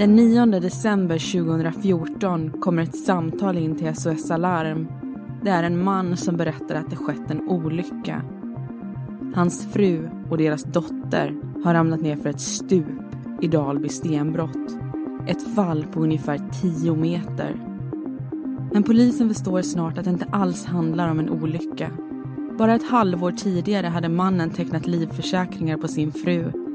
Den 9 december 2014 kommer ett samtal in till SOS Alarm. Det är en man som berättar att det skett en olycka. Hans fru och deras dotter har ramlat ner för ett stup i Dalby stenbrott. Ett fall på ungefär 10 meter. Men polisen förstår snart att det inte alls handlar om en olycka. Bara ett halvår tidigare hade mannen tecknat livförsäkringar på sin fru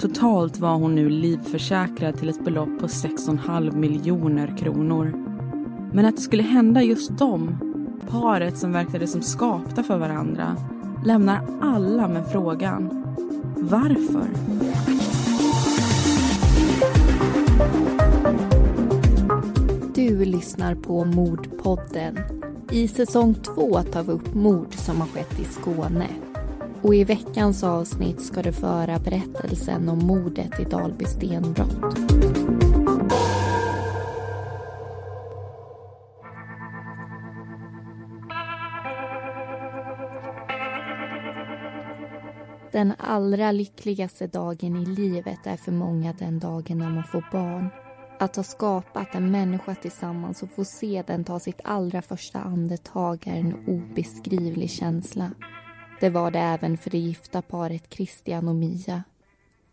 Totalt var hon nu livförsäkrad till ett belopp på 6,5 miljoner kronor. Men att det skulle hända just dem, paret som verkade som skapta för varandra, lämnar alla med frågan varför? Du lyssnar på Mordpodden. I säsong två tar vi upp mord som har skett i Skåne och i veckans avsnitt ska du föra berättelsen om mordet i Dalby stenbrott. Den allra lyckligaste dagen i livet är för många den dagen när man får barn. Att ha skapat en människa tillsammans och få se den ta sitt allra första andetag är en obeskrivlig känsla. Det var det även för det gifta paret Christian och Mia.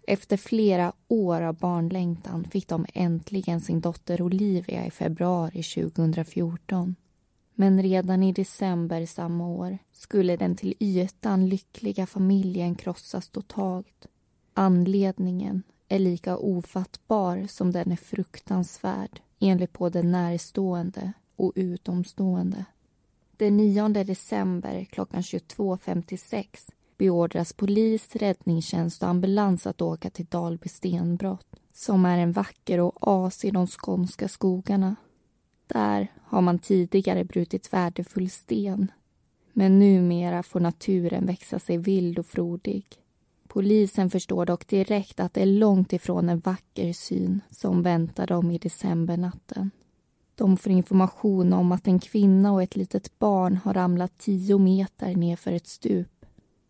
Efter flera år av barnlängtan fick de äntligen sin dotter Olivia i februari 2014. Men redan i december samma år skulle den till ytan lyckliga familjen krossas totalt. Anledningen är lika ofattbar som den är fruktansvärd enligt både närstående och utomstående. Den 9 december klockan 22.56 beordras polis, räddningstjänst och ambulans att åka till Dalby stenbrott som är en vacker oas i de skånska skogarna. Där har man tidigare brutit värdefull sten men numera får naturen växa sig vild och frodig. Polisen förstår dock direkt att det är långt ifrån en vacker syn som väntar dem i decembernatten. De får information om att en kvinna och ett litet barn har ramlat tio meter nerför ett stup.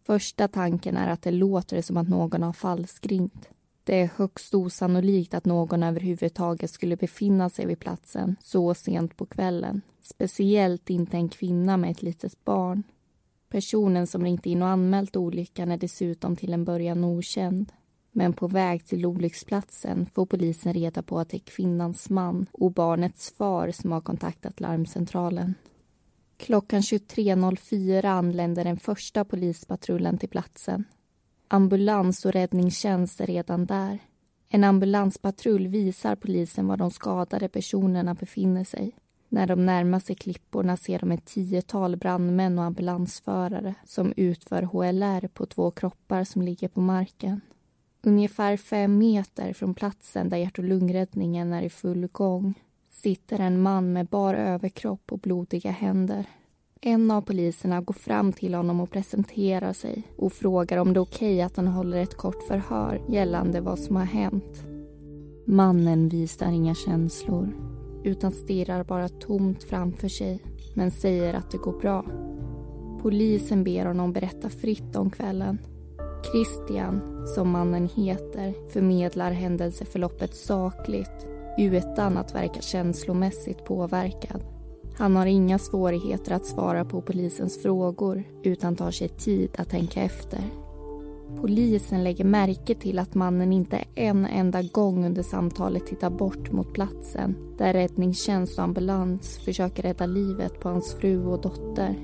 Första tanken är att det låter som att någon har falskringt. Det är högst osannolikt att någon överhuvudtaget skulle befinna sig vid platsen så sent på kvällen. Speciellt inte en kvinna med ett litet barn. Personen som ringt in och anmält olyckan är dessutom till en början okänd. Men på väg till olycksplatsen får polisen reda på att det är kvinnans man och barnets far som har kontaktat larmcentralen. Klockan 23.04 anländer den första polispatrullen till platsen. Ambulans och räddningstjänst är redan där. En ambulanspatrull visar polisen var de skadade personerna befinner sig. När de närmar sig klipporna ser de ett tiotal brandmän och ambulansförare som utför HLR på två kroppar som ligger på marken. Ungefär fem meter från platsen där hjärt och lungräddningen är i full gång sitter en man med bar överkropp och blodiga händer. En av poliserna går fram till honom och presenterar sig och frågar om det är okej okay att han håller ett kort förhör gällande vad som har hänt. Mannen visar inga känslor utan stirrar bara tomt framför sig men säger att det går bra. Polisen ber honom berätta fritt om kvällen. Christian, som mannen heter, förmedlar händelseförloppet sakligt utan att verka känslomässigt påverkad. Han har inga svårigheter att svara på polisens frågor utan tar sig tid att tänka efter. Polisen lägger märke till att mannen inte en enda gång under samtalet tittar bort mot platsen där räddningstjänst och ambulans försöker rädda livet på hans fru och dotter.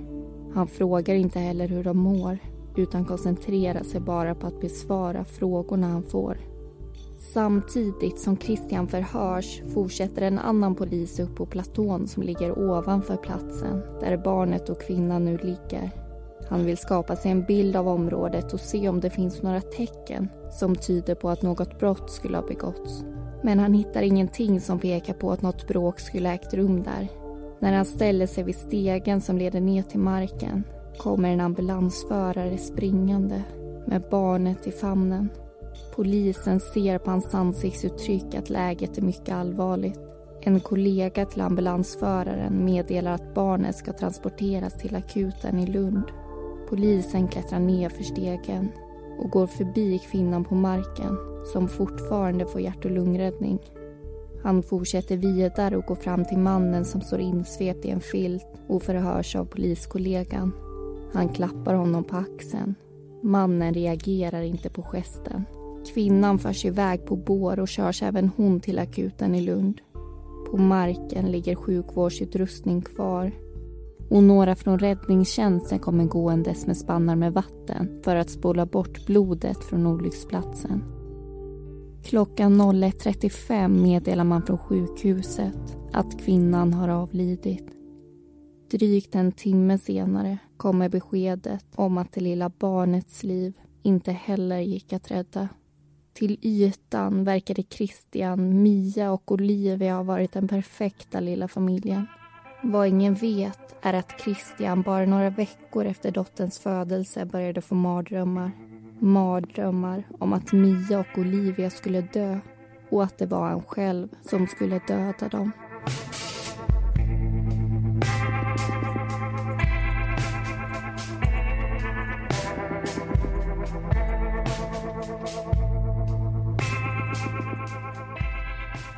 Han frågar inte heller hur de mår utan koncentrerar sig bara på att besvara frågorna han får. Samtidigt som Christian förhörs fortsätter en annan polis upp på platån som ligger ovanför platsen där barnet och kvinnan nu ligger. Han vill skapa sig en bild av området och se om det finns några tecken som tyder på att något brott skulle ha begåtts. Men han hittar ingenting som pekar på att något bråk skulle ha ägt rum där. När han ställer sig vid stegen som leder ner till marken kommer en ambulansförare springande med barnet i famnen. Polisen ser på hans ansiktsuttryck att läget är mycket allvarligt. En kollega till ambulansföraren meddelar att barnet ska transporteras till akuten i Lund. Polisen klättrar ner för stegen och går förbi kvinnan på marken som fortfarande får hjärt och lungräddning. Han fortsätter vidare och går fram till mannen som står insvept i en filt och förhörs av poliskollegan. Han klappar honom på axeln. Mannen reagerar inte på gesten. Kvinnan förs iväg på bår och körs även hon till akuten i Lund. På marken ligger sjukvårdsutrustning kvar och några från räddningstjänsten kommer gåendes med spannar med vatten för att spola bort blodet från olycksplatsen. Klockan 01.35 meddelar man från sjukhuset att kvinnan har avlidit. Drygt en timme senare kommer beskedet om att det lilla barnets liv inte heller gick att rädda. Till ytan verkade Christian, Mia och Olivia ha varit den perfekta lilla familjen. Vad ingen vet är att Christian bara några veckor efter dotterns födelse började få mardrömmar. Mardrömmar om att Mia och Olivia skulle dö och att det var han själv som skulle döda dem.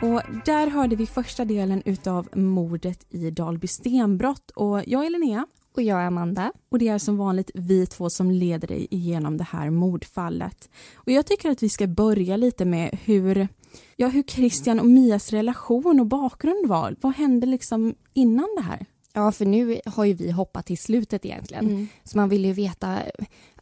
Och där hörde vi första delen utav mordet i Dalby stenbrott och jag är Linnea. Och jag är Amanda. Och det är som vanligt vi två som leder dig igenom det här mordfallet. Och jag tycker att vi ska börja lite med hur, ja, hur Christian och Mias relation och bakgrund var. Vad hände liksom innan det här? Ja, för nu har ju vi hoppat till slutet egentligen. Mm. Så man vill ju veta,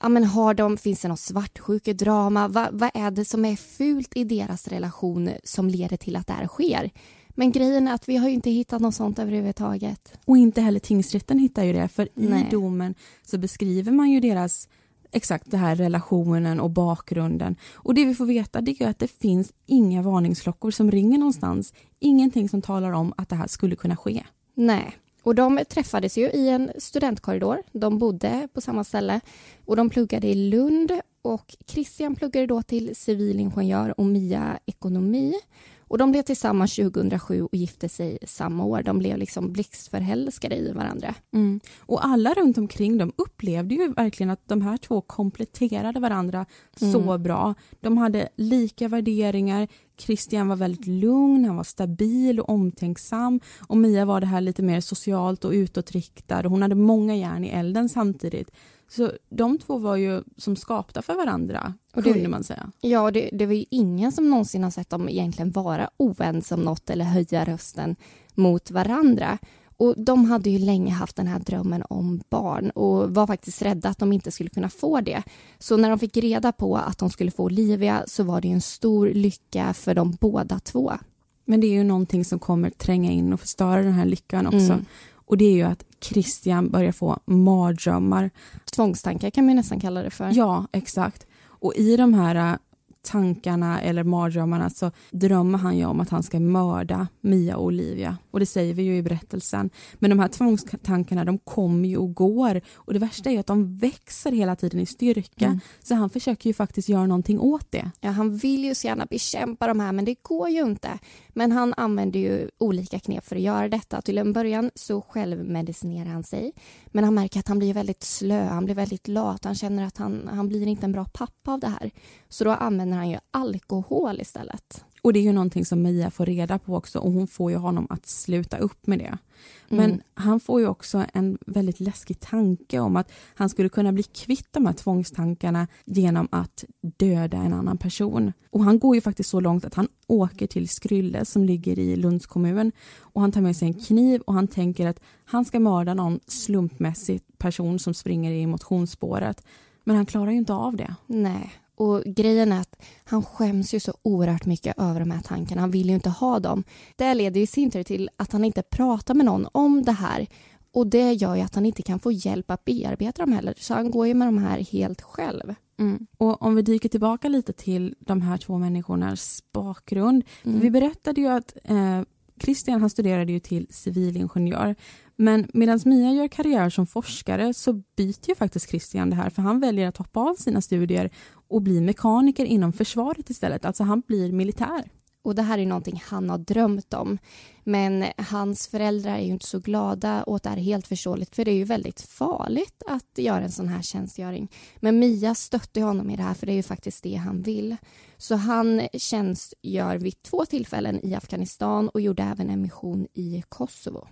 ja men har de, finns det något svartsjukedrama? Va, vad är det som är fult i deras relation som leder till att det här sker? Men grejen är att vi har ju inte hittat något sånt överhuvudtaget. Och inte heller tingsrätten hittar ju det, för Nej. i domen så beskriver man ju deras exakt det här relationen och bakgrunden. Och det vi får veta det är att det finns inga varningsklockor som ringer någonstans. Ingenting som talar om att det här skulle kunna ske. Nej, och de träffades ju i en studentkorridor. De bodde på samma ställe och de pluggade i Lund och Christian pluggade då till civilingenjör och Mia ekonomi. Och de blev tillsammans 2007 och gifte sig samma år. De blev liksom blixtförälskade i varandra. Mm. Och alla runt omkring dem upplevde ju verkligen att de här två kompletterade varandra mm. så bra. De hade lika värderingar. Christian var väldigt lugn, han var stabil och omtänksam och Mia var det här lite mer socialt och utåtriktad och hon hade många järn i elden samtidigt. Så de två var ju som skapta för varandra, och det, kunde man säga. Ja, det, det var ju ingen som någonsin har sett dem egentligen vara oense om något eller höja rösten mot varandra. Och De hade ju länge haft den här drömmen om barn och var faktiskt rädda att de inte skulle kunna få det. Så när de fick reda på att de skulle få Olivia så var det en stor lycka för dem båda två. Men det är ju någonting som kommer tränga in och förstöra den här lyckan också. Mm. Och det är ju att Christian börjar få mardrömmar. Tvångstankar kan man nästan kalla det för. Ja, exakt. Och i de här äh, tankarna eller mardrömmarna så drömmer han ju om att han ska mörda Mia och Olivia. Och det säger vi ju i berättelsen. Men de här tvångstankarna de kommer ju och går och det värsta är att de växer hela tiden i styrka. Mm. Så han försöker ju faktiskt göra någonting åt det. Ja, han vill ju så gärna bekämpa de här men det går ju inte. Men han använder ju olika knep för att göra detta. Till en början så självmedicinerar han sig. Men han märker att han blir väldigt slö, han blir väldigt lat. Han känner att han, han blir inte en bra pappa av det här. Så då använder han ju alkohol istället. Och det är ju någonting som Mia får reda på också och hon får ju honom att sluta upp med det. Men mm. han får ju också en väldigt läskig tanke om att han skulle kunna bli kvitt de här tvångstankarna genom att döda en annan person. Och han går ju faktiskt så långt att han åker till Skrylle som ligger i Lunds kommun och han tar med sig en kniv och han tänker att han ska mörda någon slumpmässig person som springer i motionsspåret. Men han klarar ju inte av det. Nej, och grejen är att han skäms ju så oerhört mycket över de här tankarna. Han vill ju inte ha dem. Det leder i sin tur till att han inte pratar med någon om det här. Och det gör ju att han inte kan få hjälp att bearbeta dem heller. Så han går ju med de här helt själv. Mm. Och om vi dyker tillbaka lite till de här två människornas bakgrund. Mm. Vi berättade ju att eh, Christian han studerade ju till civilingenjör men medan Mia gör karriär som forskare så byter ju faktiskt Christian det här för han väljer att hoppa av sina studier och bli mekaniker inom försvaret istället. Alltså han blir militär. Och det här är någonting han har drömt om. Men hans föräldrar är ju inte så glada åt det här helt förståeligt för det är ju väldigt farligt att göra en sån här tjänstgöring. Men Mia stöttar honom i det här för det är ju faktiskt det han vill. Så han tjänstgör vid två tillfällen i Afghanistan och gjorde även en mission i Kosovo.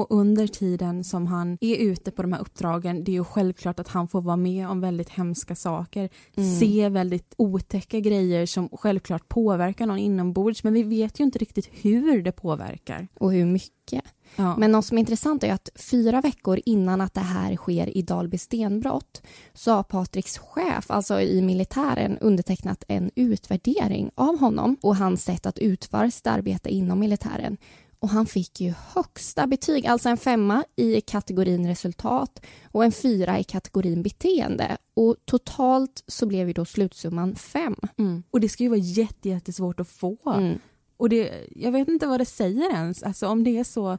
Och under tiden som han är ute på de här uppdragen, det är ju självklart att han får vara med om väldigt hemska saker, mm. se väldigt otäcka grejer som självklart påverkar någon inombords, men vi vet ju inte riktigt hur det påverkar. Och hur mycket. Ja. Men något som är intressant är att fyra veckor innan att det här sker i Dalby stenbrott så har Patriks chef, alltså i militären, undertecknat en utvärdering av honom och hans sätt att utföra sitt arbete inom militären och han fick ju högsta betyg, alltså en femma i kategorin resultat och en fyra i kategorin beteende. Och totalt så blev ju då slutsumman fem. Mm. Och det ska ju vara jätte, jättesvårt att få. Mm. Och det, jag vet inte vad det säger ens, alltså om det är så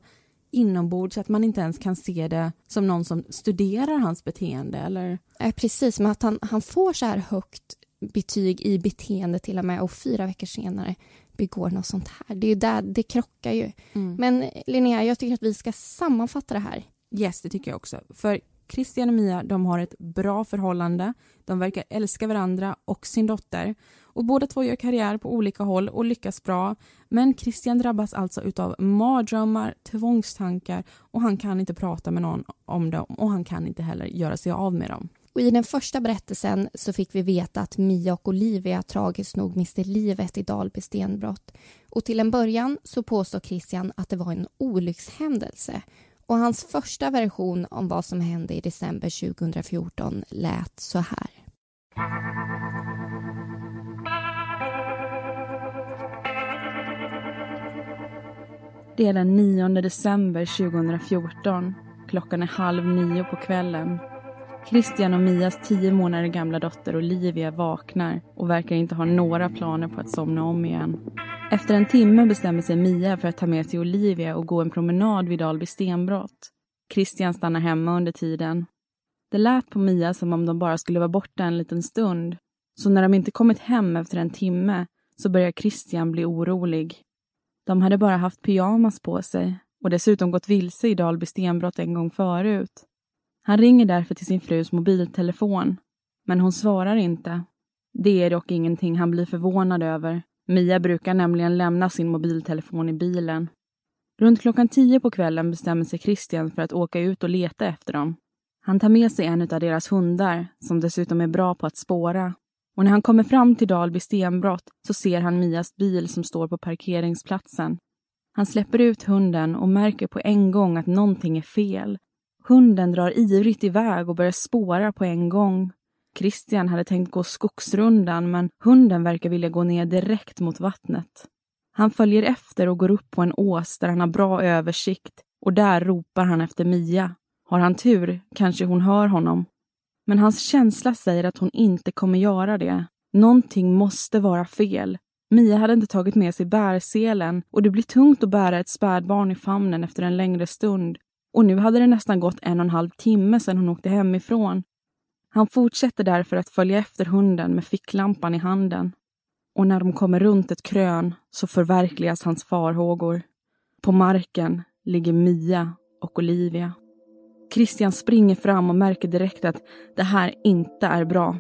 inombords att man inte ens kan se det som någon som studerar hans beteende eller? Precis, men att han, han får så här högt betyg i beteende till och med och fyra veckor senare begår något sånt här. Det är ju där det krockar ju. Mm. Men Linnea, jag tycker att vi ska sammanfatta det här. Yes, det tycker jag också. För Christian och Mia, de har ett bra förhållande. De verkar älska varandra och sin dotter. Och båda två gör karriär på olika håll och lyckas bra. Men Christian drabbas alltså utav mardrömmar, tvångstankar och han kan inte prata med någon om dem och han kan inte heller göra sig av med dem. Och I den första berättelsen så fick vi veta att Mia och Olivia tragiskt nog miste livet i Dalby stenbrott. Och till en början så påstår Christian att det var en olyckshändelse. Och hans första version om vad som hände i december 2014 lät så här. Det är den 9 december 2014. Klockan är halv nio på kvällen Christian och Mias tio månader gamla dotter Olivia vaknar och verkar inte ha några planer på att somna om igen. Efter en timme bestämmer sig Mia för att ta med sig Olivia och gå en promenad vid Dalby stenbrott. Christian stannar hemma under tiden. Det lät på Mia som om de bara skulle vara borta en liten stund. Så när de inte kommit hem efter en timme så börjar Christian bli orolig. De hade bara haft pyjamas på sig och dessutom gått vilse i Dalby stenbrott en gång förut. Han ringer därför till sin frus mobiltelefon, men hon svarar inte. Det är dock ingenting han blir förvånad över. Mia brukar nämligen lämna sin mobiltelefon i bilen. Runt klockan tio på kvällen bestämmer sig Christian för att åka ut och leta efter dem. Han tar med sig en av deras hundar, som dessutom är bra på att spåra. Och när han kommer fram till Dalby stenbrott så ser han Mias bil som står på parkeringsplatsen. Han släpper ut hunden och märker på en gång att någonting är fel Hunden drar ivrigt iväg och börjar spåra på en gång. Christian hade tänkt gå skogsrundan men hunden verkar vilja gå ner direkt mot vattnet. Han följer efter och går upp på en ås där han har bra översikt och där ropar han efter Mia. Har han tur kanske hon hör honom. Men hans känsla säger att hon inte kommer göra det. Någonting måste vara fel. Mia hade inte tagit med sig bärselen och det blir tungt att bära ett spädbarn i famnen efter en längre stund. Och nu hade det nästan gått en och en halv timme sedan hon åkte hemifrån. Han fortsätter därför att följa efter hunden med ficklampan i handen. Och när de kommer runt ett krön så förverkligas hans farhågor. På marken ligger Mia och Olivia. Christian springer fram och märker direkt att det här inte är bra.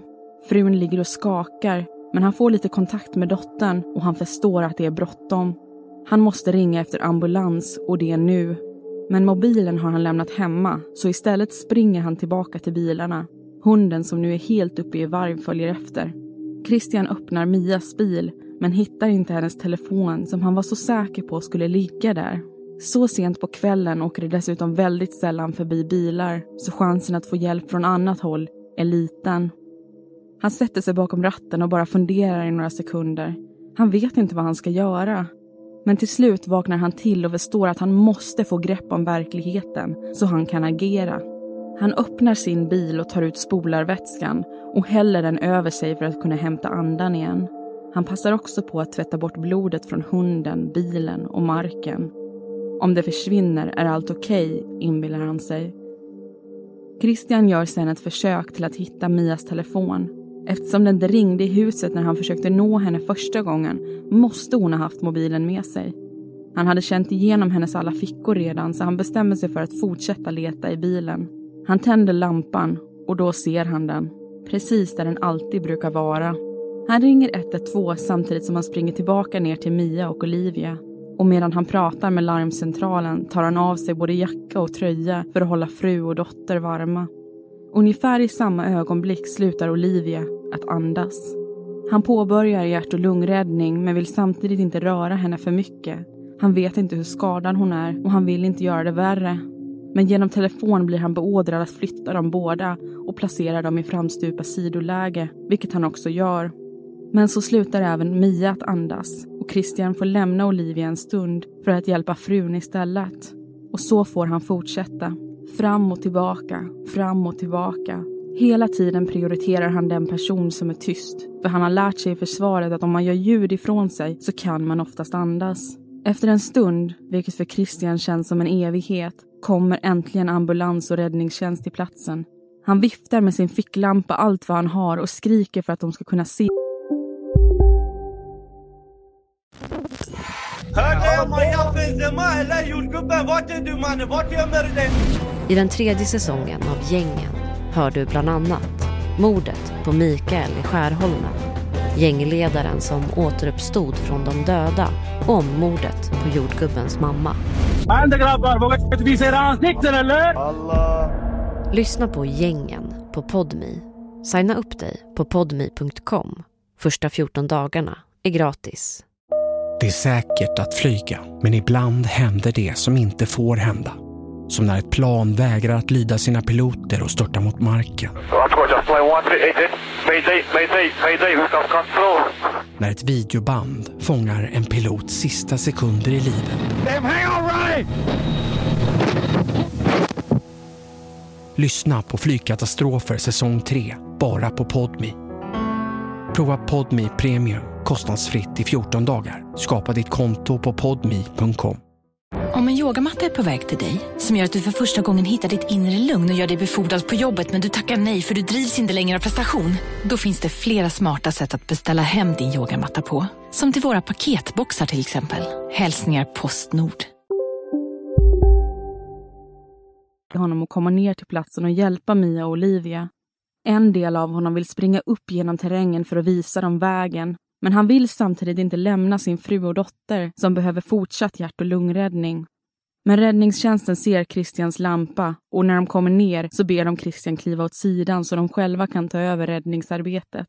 Frun ligger och skakar, men han får lite kontakt med dottern och han förstår att det är bråttom. Han måste ringa efter ambulans och det nu. Men mobilen har han lämnat hemma, så istället springer han tillbaka till bilarna. Hunden som nu är helt uppe i varv följer efter. Christian öppnar Mias bil, men hittar inte hennes telefon som han var så säker på skulle ligga där. Så sent på kvällen åker det dessutom väldigt sällan förbi bilar, så chansen att få hjälp från annat håll är liten. Han sätter sig bakom ratten och bara funderar i några sekunder. Han vet inte vad han ska göra. Men till slut vaknar han till och förstår att han måste få grepp om verkligheten så han kan agera. Han öppnar sin bil och tar ut spolarvätskan och häller den över sig för att kunna hämta andan igen. Han passar också på att tvätta bort blodet från hunden, bilen och marken. Om det försvinner är allt okej, okay, inbillar han sig. Christian gör sedan ett försök till att hitta Mias telefon. Eftersom den inte ringde i huset när han försökte nå henne första gången måste hon ha haft mobilen med sig. Han hade känt igenom hennes alla fickor redan så han bestämmer sig för att fortsätta leta i bilen. Han tänder lampan och då ser han den. Precis där den alltid brukar vara. Han ringer 112 samtidigt som han springer tillbaka ner till Mia och Olivia. Och medan han pratar med larmcentralen tar han av sig både jacka och tröja för att hålla fru och dotter varma. Ungefär i samma ögonblick slutar Olivia att andas. Han påbörjar hjärt och lungräddning men vill samtidigt inte röra henne för mycket. Han vet inte hur skadad hon är och han vill inte göra det värre. Men genom telefon blir han beordrad att flytta dem båda och placera dem i framstupa sidoläge, vilket han också gör. Men så slutar även Mia att andas och Christian får lämna Olivia en stund för att hjälpa frun istället. Och så får han fortsätta. Fram och tillbaka, fram och tillbaka. Hela tiden prioriterar han den person som är tyst. För han har lärt sig i försvaret att om man gör ljud ifrån sig så kan man oftast andas. Efter en stund, vilket för Christian känns som en evighet, kommer äntligen ambulans och räddningstjänst till platsen. Han viftar med sin ficklampa allt vad han har och skriker för att de ska kunna se Hörde jag mayafezema eller jordgubben? Var är du, mannen? Var gömmer du dig? I den tredje säsongen av Gängen hör du bland annat mordet på Mikael i Skärholmen, gängledaren som återuppstod från de döda och om mordet på jordgubbens mamma. grabbar, vågar inte visa era ansikten eller? Allah. Lyssna på Gängen på Podmi. Signa upp dig på podmi.com. Första 14 dagarna är gratis. Det är säkert att flyga, men ibland händer det som inte får hända. Som när ett plan vägrar att lyda sina piloter och störtar mot marken. När ett videoband fångar en pilots sista sekunder i livet. Lyssna på Flygkatastrofer säsong 3, bara på Podmi. Prova Podmi Premium kostnadsfritt i 14 dagar. Skapa ditt konto på podmi.com. Om en yogamatta är på väg till dig, som gör att du för första gången hittar ditt inre lugn och gör dig befordrad på jobbet men du tackar nej för du drivs inte längre av prestation. Då finns det flera smarta sätt att beställa hem din yogamatta på. Som till våra paketboxar till exempel. Hälsningar Postnord. honom att komma ner till platsen och hjälpa Mia och Olivia. En del av honom vill springa upp genom terrängen för att visa dem vägen men han vill samtidigt inte lämna sin fru och dotter som behöver fortsatt hjärt och lungräddning. Men räddningstjänsten ser Christians lampa och när de kommer ner så ber de Christian kliva åt sidan så de själva kan ta över räddningsarbetet.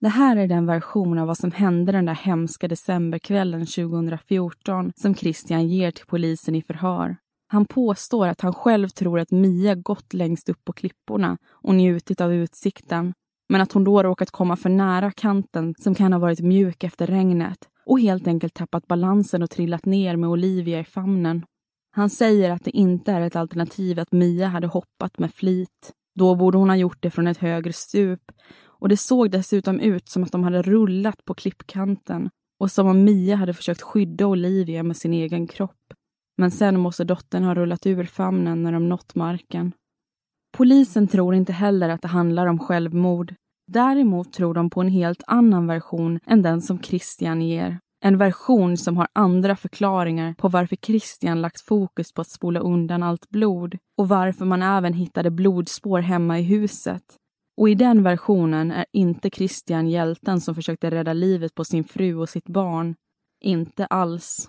Det här är den version av vad som hände den där hemska decemberkvällen 2014 som Christian ger till polisen i förhör. Han påstår att han själv tror att Mia gått längst upp på klipporna och njutit av utsikten men att hon då råkat komma för nära kanten som kan ha varit mjuk efter regnet och helt enkelt tappat balansen och trillat ner med Olivia i famnen. Han säger att det inte är ett alternativ att Mia hade hoppat med flit. Då borde hon ha gjort det från ett högre stup och det såg dessutom ut som att de hade rullat på klippkanten och som om Mia hade försökt skydda Olivia med sin egen kropp. Men sen måste dottern ha rullat ur famnen när de nått marken. Polisen tror inte heller att det handlar om självmord. Däremot tror de på en helt annan version än den som Christian ger. En version som har andra förklaringar på varför Christian lagt fokus på att spola undan allt blod och varför man även hittade blodspår hemma i huset. Och i den versionen är inte Christian hjälten som försökte rädda livet på sin fru och sitt barn. Inte alls.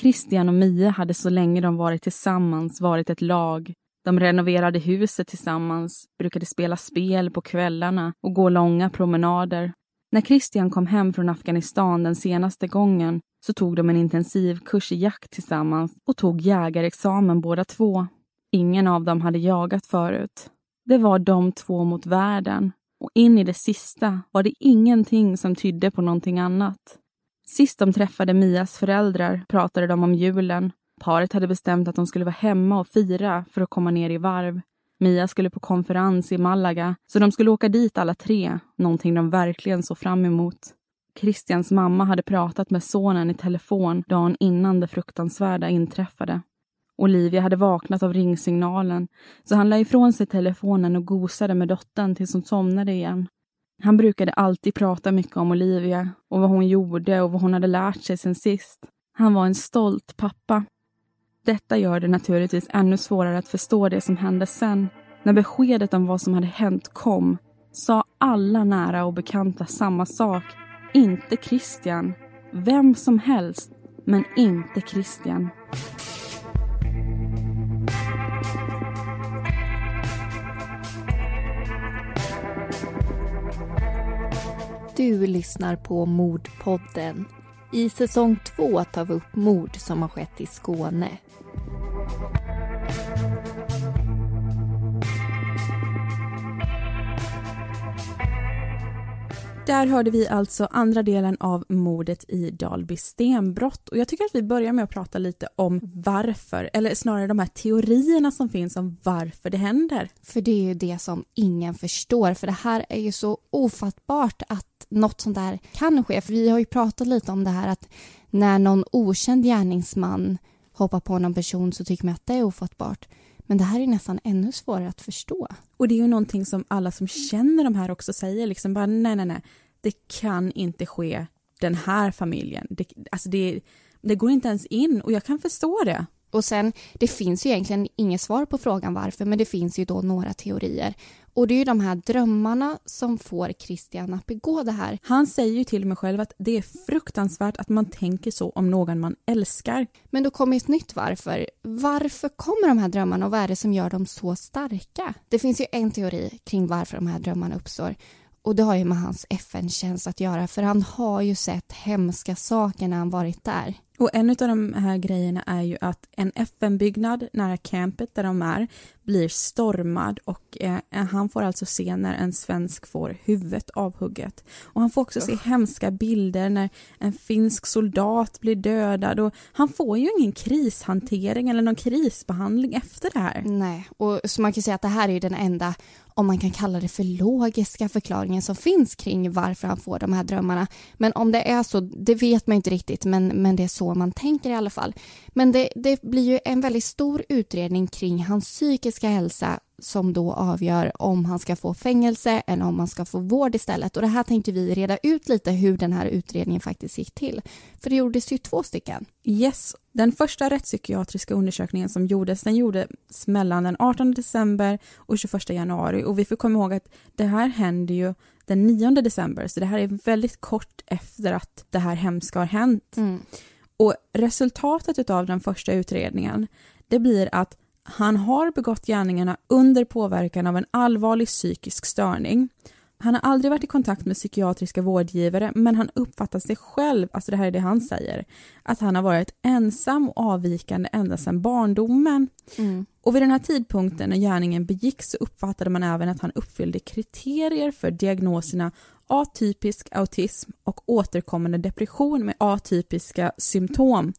Christian och Mia hade så länge de varit tillsammans varit ett lag. De renoverade huset tillsammans, brukade spela spel på kvällarna och gå långa promenader. När Christian kom hem från Afghanistan den senaste gången så tog de en intensivkurs i jakt tillsammans och tog jägarexamen båda två. Ingen av dem hade jagat förut. Det var de två mot världen och in i det sista var det ingenting som tydde på någonting annat. Sist de träffade Mias föräldrar pratade de om julen. Paret hade bestämt att de skulle vara hemma och fira för att komma ner i varv. Mia skulle på konferens i Malaga, så de skulle åka dit alla tre, någonting de verkligen såg fram emot. Christians mamma hade pratat med sonen i telefon dagen innan det fruktansvärda inträffade. Olivia hade vaknat av ringsignalen, så han la ifrån sig telefonen och gosade med dottern tills hon somnade igen. Han brukade alltid prata mycket om Olivia och vad hon gjorde och vad hon hade lärt sig sen sist. Han var en stolt pappa. Detta gör det naturligtvis ännu svårare att förstå det som hände sen. När beskedet om vad som hade hänt kom sa alla nära och bekanta samma sak. Inte Christian. Vem som helst, men inte Christian. Du lyssnar på Mordpodden. I säsong två tar vi upp mord som har skett i Skåne. Där hörde vi alltså andra delen av mordet i Dalby stenbrott och jag tycker att vi börjar med att prata lite om varför, eller snarare de här teorierna som finns om varför det händer. För det är ju det som ingen förstår, för det här är ju så ofattbart att något sånt där kan ske. För vi har ju pratat lite om det här att när någon okänd gärningsman hoppar på någon person så tycker man att det är ofattbart. Men det här är nästan ännu svårare att förstå. Och det är ju någonting som alla som känner de här också säger, liksom bara nej, nej, nej, det kan inte ske den här familjen. Det, alltså det, det går inte ens in och jag kan förstå det. Och sen, det finns ju egentligen inget svar på frågan varför, men det finns ju då några teorier. Och det är ju de här drömmarna som får Christian att begå det här. Han säger ju till mig själv att det är fruktansvärt att man tänker så om någon man älskar. Men då kommer ett nytt varför. Varför kommer de här drömmarna och vad är det som gör dem så starka? Det finns ju en teori kring varför de här drömmarna uppstår. Och det har ju med hans FN-tjänst att göra för han har ju sett hemska saker när han varit där. Och en av de här grejerna är ju att en FN-byggnad nära campet där de är blir stormad och eh, han får alltså se när en svensk får huvudet avhugget. Och han får också se hemska bilder när en finsk soldat blir dödad och han får ju ingen krishantering eller någon krisbehandling efter det här. Nej, och så man kan säga att det här är ju den enda om man kan kalla det för logiska förklaringen som finns kring varför han får de här drömmarna. Men om det är så, det vet man inte riktigt, men, men det är så man tänker i alla fall. Men det, det blir ju en väldigt stor utredning kring hans psykiska hälsa som då avgör om han ska få fängelse eller om han ska få vård istället. Och det här tänkte vi reda ut lite hur den här utredningen faktiskt gick till. För det gjordes ju två stycken. Yes. Den första rättspsykiatriska undersökningen som gjordes, den gjordes mellan den 18 december och 21 januari. Och vi får komma ihåg att det här händer ju den 9 december, så det här är väldigt kort efter att det här hemska har hänt. Mm. Och resultatet av den första utredningen, det blir att han har begått gärningarna under påverkan av en allvarlig psykisk störning. Han har aldrig varit i kontakt med psykiatriska vårdgivare men han uppfattar sig själv, alltså det här är det han säger, att han har varit ensam och avvikande ända sedan barndomen. Mm. Och vid den här tidpunkten när gärningen begicks så uppfattade man även att han uppfyllde kriterier för diagnoserna atypisk autism och återkommande depression med atypiska symptom.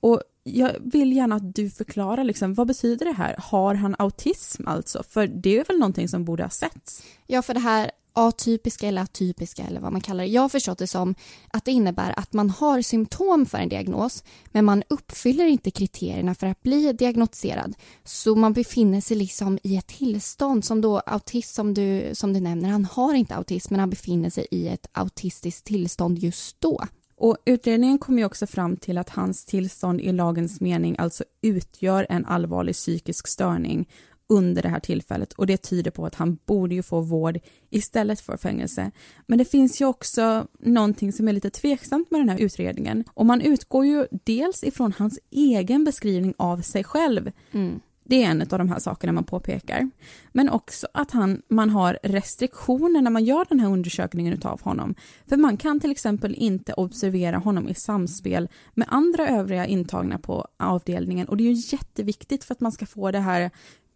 Och jag vill gärna att du förklarar, liksom, vad betyder det här? Har han autism alltså? För det är väl någonting som borde ha setts? Ja, för det här atypiska eller atypiska eller vad man kallar det. Jag har förstått det som att det innebär att man har symptom för en diagnos men man uppfyller inte kriterierna för att bli diagnostiserad. Så man befinner sig liksom i ett tillstånd som då autist som du, som du nämner, han har inte autism men han befinner sig i ett autistiskt tillstånd just då. Och utredningen kom ju också fram till att hans tillstånd i lagens mening alltså utgör en allvarlig psykisk störning under det här tillfället och det tyder på att han borde ju få vård istället för fängelse. Men det finns ju också någonting som är lite tveksamt med den här utredningen och man utgår ju dels ifrån hans egen beskrivning av sig själv. Mm. Det är en av de här sakerna man påpekar. Men också att han, man har restriktioner när man gör den här undersökningen av honom. För man kan till exempel inte observera honom i samspel med andra övriga intagna på avdelningen och det är ju jätteviktigt för att man ska få det här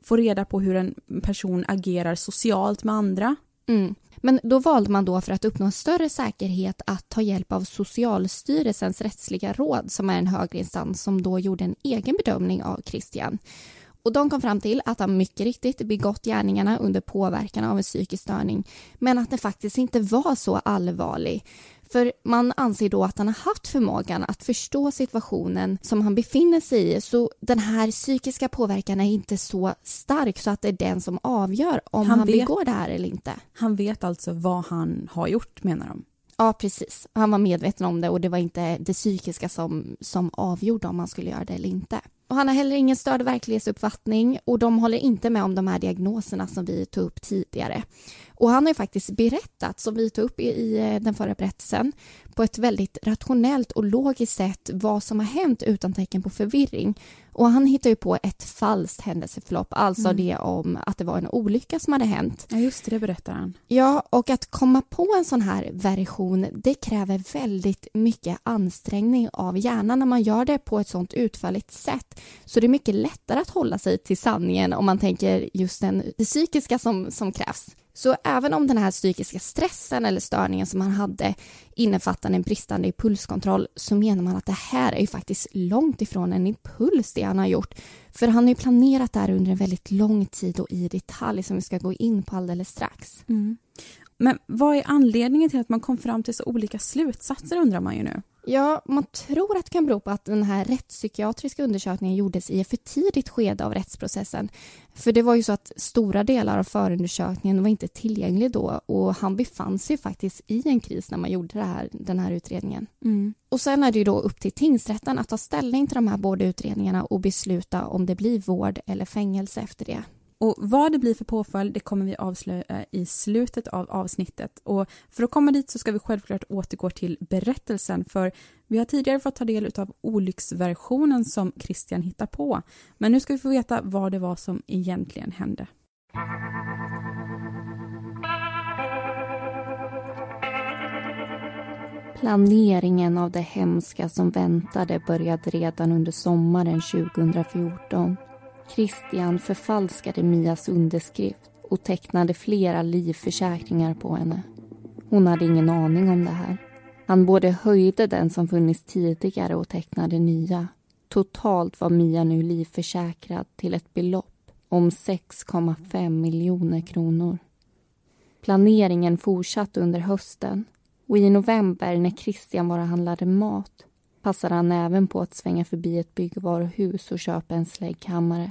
få reda på hur en person agerar socialt med andra. Mm. Men då valde man då för att uppnå en större säkerhet att ta hjälp av Socialstyrelsens rättsliga råd som är en högre instans som då gjorde en egen bedömning av Christian. Och de kom fram till att han mycket riktigt begått gärningarna under påverkan av en psykisk störning men att den faktiskt inte var så allvarlig. För man anser då att han har haft förmågan att förstå situationen som han befinner sig i. Så den här psykiska påverkan är inte så stark så att det är den som avgör om han, han vet, begår det här eller inte. Han vet alltså vad han har gjort menar de? Ja, precis. Han var medveten om det och det var inte det psykiska som, som avgjorde om han skulle göra det eller inte. Och han har heller ingen störd verklighetsuppfattning och de håller inte med om de här diagnoserna som vi tog upp tidigare. Och han har ju faktiskt berättat, som vi tog upp i, eh, den förra berättelsen, på ett väldigt rationellt och logiskt sätt vad som har hänt utan tecken på förvirring. Och han hittar ju på ett falskt händelseförlopp, alltså mm. det om att det var en olycka som hade hänt. Ja, just det, det berättar han. Ja, och att komma på en sån här version, det kräver väldigt mycket ansträngning av hjärnan när man gör det på ett sånt utförligt sätt. Så det är mycket lättare att hålla sig till sanningen om man tänker just den, psykiska som, som krävs. Så även om den här psykiska stressen eller störningen som han hade innefattade en bristande impulskontroll så menar man att det här är ju faktiskt långt ifrån en impuls det han har gjort. För han har ju planerat det här under en väldigt lång tid och i detalj som vi ska gå in på alldeles strax. Mm. Men vad är anledningen till att man kom fram till så olika slutsatser undrar man ju nu. Ja, man tror att det kan bero på att den här rättspsykiatriska undersökningen gjordes i ett för tidigt skede av rättsprocessen. För det var ju så att stora delar av förundersökningen var inte tillgänglig då och han befann sig faktiskt i en kris när man gjorde här, den här utredningen. Mm. Och sen är det ju då upp till tingsrätten att ta ställning till de här båda utredningarna och besluta om det blir vård eller fängelse efter det. Och vad det blir för påföljd det kommer vi avslöja i slutet av avsnittet. Och för att komma dit så ska vi självklart återgå till berättelsen för vi har tidigare fått ta del av olycksversionen som Christian hittar på. Men nu ska vi få veta vad det var som egentligen hände. Planeringen av det hemska som väntade började redan under sommaren 2014 Christian förfalskade Mias underskrift och tecknade flera livförsäkringar på henne. Hon hade ingen aning om det här. Han både höjde den som funnits tidigare och tecknade nya. Totalt var Mia nu livförsäkrad till ett belopp om 6,5 miljoner kronor. Planeringen fortsatte under hösten och i november när Christian bara handlade mat passade han även på att svänga förbi ett byggvaruhus och köpa en slägghammare.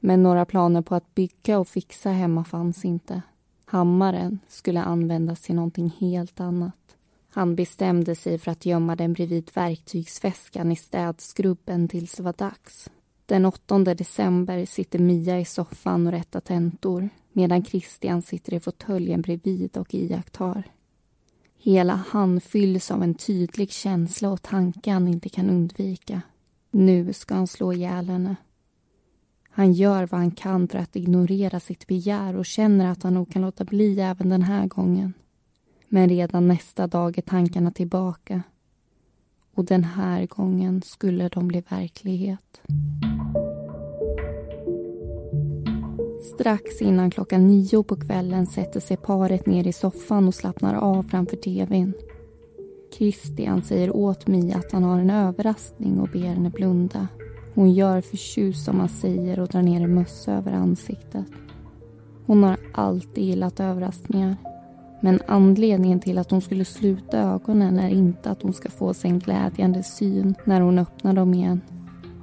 Men några planer på att bygga och fixa hemma fanns inte. Hammaren skulle användas till någonting helt annat. Han bestämde sig för att gömma den bredvid verktygsväskan i städskrubben tills det var dags. Den 8 december sitter Mia i soffan och rättar tentor medan Christian sitter i fåtöljen bredvid och iakttar. Hela han fylls av en tydlig känsla och tanke han inte kan undvika. Nu ska han slå ihjäl henne. Han gör vad han kan för att ignorera sitt begär och känner att han nog kan låta bli även den här gången. Men redan nästa dag är tankarna tillbaka. Och den här gången skulle de bli verklighet. Strax innan klockan nio på kvällen sätter sig paret ner i soffan och slappnar av framför tvn. Christian säger åt Mia att han har en överraskning och ber henne blunda. Hon gör förtjust som han säger och drar ner en mössa över ansiktet. Hon har alltid gillat överraskningar. Men anledningen till att hon skulle sluta ögonen är inte att hon ska få sig en glädjande syn när hon öppnar dem igen.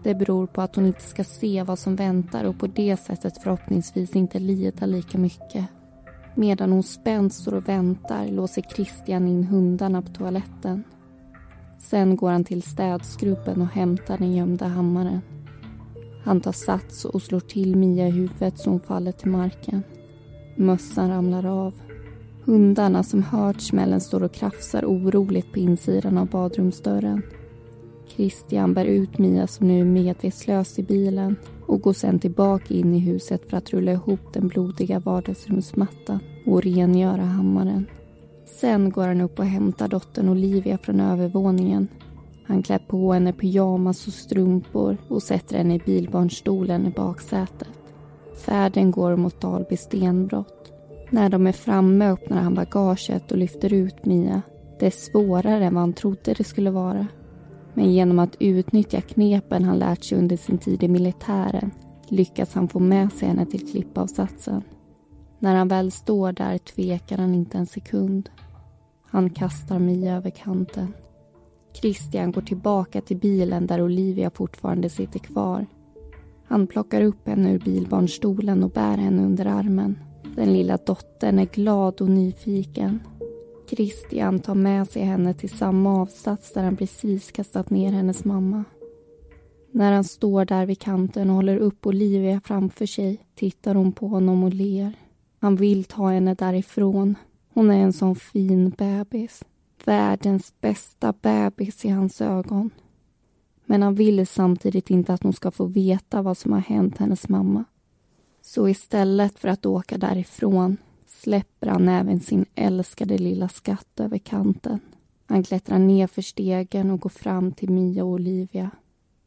Det beror på att hon inte ska se vad som väntar och på det sättet förhoppningsvis inte lida lika mycket. Medan hon spänt står och väntar låser Christian in hundarna på toaletten. Sen går han till städskrubben och hämtar den gömda hammaren. Han tar sats och slår till Mia i huvudet så hon faller till marken. Mössan ramlar av. Hundarna som hört smällen står och krafsar oroligt på insidan av badrumsdörren. Christian bär ut Mia som nu är medvetslös i bilen och går sen tillbaka in i huset för att rulla ihop den blodiga vardagsrumsmattan och rengöra hammaren. Sen går han upp och hämtar dottern Olivia från övervåningen. Han klär på henne pyjamas och strumpor och sätter henne i bilbarnstolen i baksätet. Färden går mot Dalby stenbrott. När de är framme öppnar han bagaget och lyfter ut Mia. Det är svårare än vad han trodde det skulle vara. Men genom att utnyttja knepen han lärt sig under sin tid i militären lyckas han få med sig henne till klippavsatsen. När han väl står där tvekar han inte en sekund. Han kastar Mia över kanten. Christian går tillbaka till bilen där Olivia fortfarande sitter kvar. Han plockar upp henne ur bilbarnstolen och bär henne under armen. Den lilla dottern är glad och nyfiken. Christian tar med sig henne till samma avsats där han precis kastat ner hennes mamma. När han står där vid kanten och håller upp Olivia framför sig tittar hon på honom och ler. Han vill ta henne därifrån. Hon är en sån fin bebis. Världens bästa bebis i hans ögon. Men han vill samtidigt inte att hon ska få veta vad som har hänt hennes mamma. Så istället för att åka därifrån släpper han även sin älskade lilla skatt över kanten. Han klättrar ner för stegen och går fram till Mia och Olivia.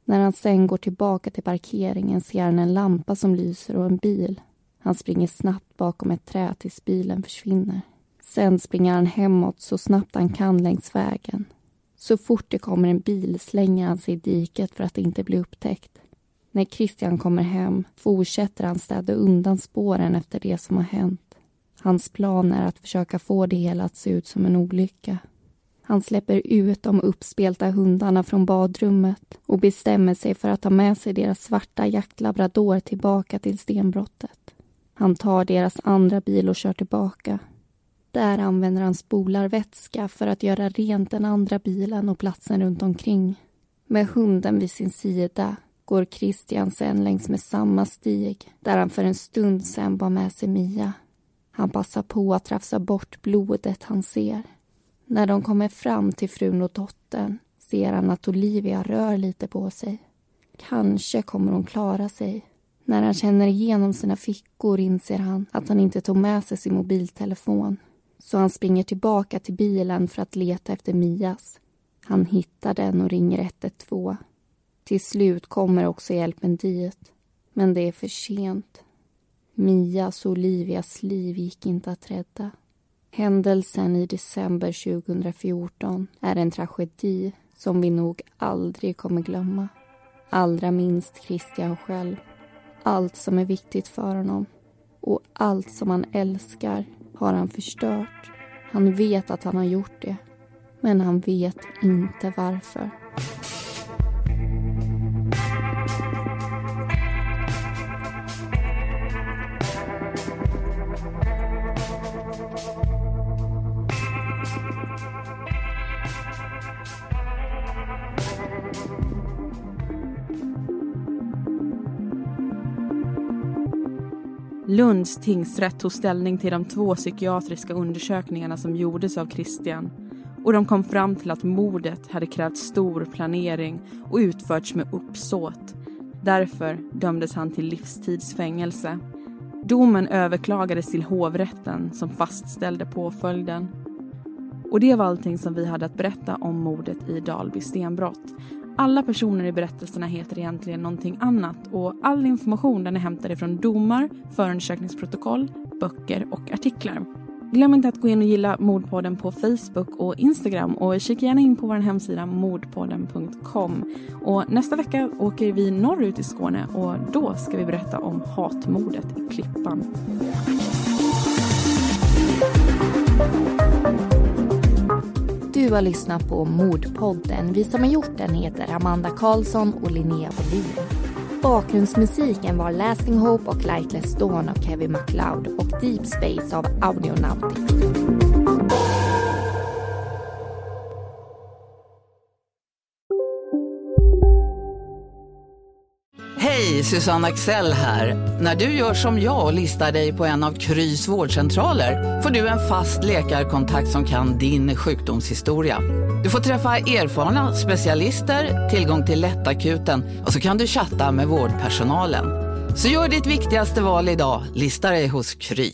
När han sen går tillbaka till parkeringen ser han en lampa som lyser och en bil. Han springer snabbt bakom ett träd tills bilen försvinner. Sen springer han hemåt så snabbt han kan längs vägen. Så fort det kommer en bil slänger han sig i diket för att inte bli upptäckt. När Christian kommer hem fortsätter han städa undan spåren efter det som har hänt. Hans plan är att försöka få det hela att se ut som en olycka. Han släpper ut de uppspelta hundarna från badrummet och bestämmer sig för att ta med sig deras svarta jaktlabrador tillbaka till stenbrottet. Han tar deras andra bil och kör tillbaka. Där använder han spolarvätska för att göra rent den andra bilen och platsen runt omkring. Med hunden vid sin sida går Christian sen längs med samma stig där han för en stund sen bar med sig Mia. Han passar på att rafsa bort blodet han ser. När de kommer fram till frun och dottern ser han att Olivia rör lite på sig. Kanske kommer hon klara sig. När han känner igenom sina fickor inser han att han inte tog med sig sin mobiltelefon. Så han springer tillbaka till bilen för att leta efter Mias. Han hittar den och ringer 112. Till slut kommer också hjälpen dit. Men det är för sent. Mias och Olivias liv gick inte att rädda. Händelsen i december 2014 är en tragedi som vi nog aldrig kommer glömma. Allra minst Christian själv. Allt som är viktigt för honom och allt som han älskar har han förstört. Han vet att han har gjort det, men han vet inte varför. Lunds tingsrätt tog ställning till de två psykiatriska undersökningarna som gjordes av Christian och de kom fram till att mordet hade krävt stor planering och utförts med uppsåt. Därför dömdes han till livstidsfängelse. Domen överklagades till hovrätten som fastställde påföljden. Och det var allting som vi hade att berätta om mordet i Dalby stenbrott. Alla personer i berättelserna heter egentligen någonting annat och all information den är hämtad ifrån domar, förundersökningsprotokoll, böcker och artiklar. Glöm inte att gå in och gilla Mordpodden på Facebook och Instagram och kika gärna in på vår hemsida mordpodden.com. Och nästa vecka åker vi norrut i Skåne och då ska vi berätta om hatmordet i Klippan. Du har lyssnat på Mordpodden. Vi som har gjort den heter Amanda Karlsson och Linnea Wåhlin. Bakgrundsmusiken var Lasting Hope och Lightless Dawn av Kevin MacLeod och Deep Space av Audionautics. Susanne Axel här. När du gör som jag och listar dig på en av Krys vårdcentraler får du en fast läkarkontakt som kan din sjukdomshistoria. Du får träffa erfarna specialister, tillgång till lättakuten och så kan du chatta med vårdpersonalen. Så gör ditt viktigaste val idag, lista dig hos Kry.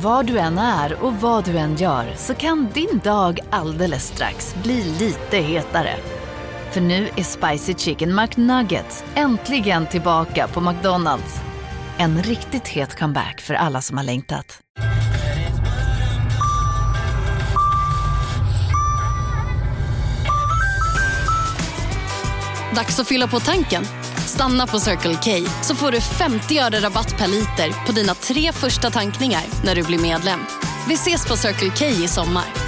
Var du än är och vad du än gör så kan din dag alldeles strax bli lite hetare. För nu är Spicy Chicken McNuggets äntligen tillbaka på McDonalds. En riktigt het comeback för alla som har längtat. Dags att fylla på tanken. Stanna på Circle K så får du 50 öre rabatt per liter på dina tre första tankningar när du blir medlem. Vi ses på Circle K i sommar.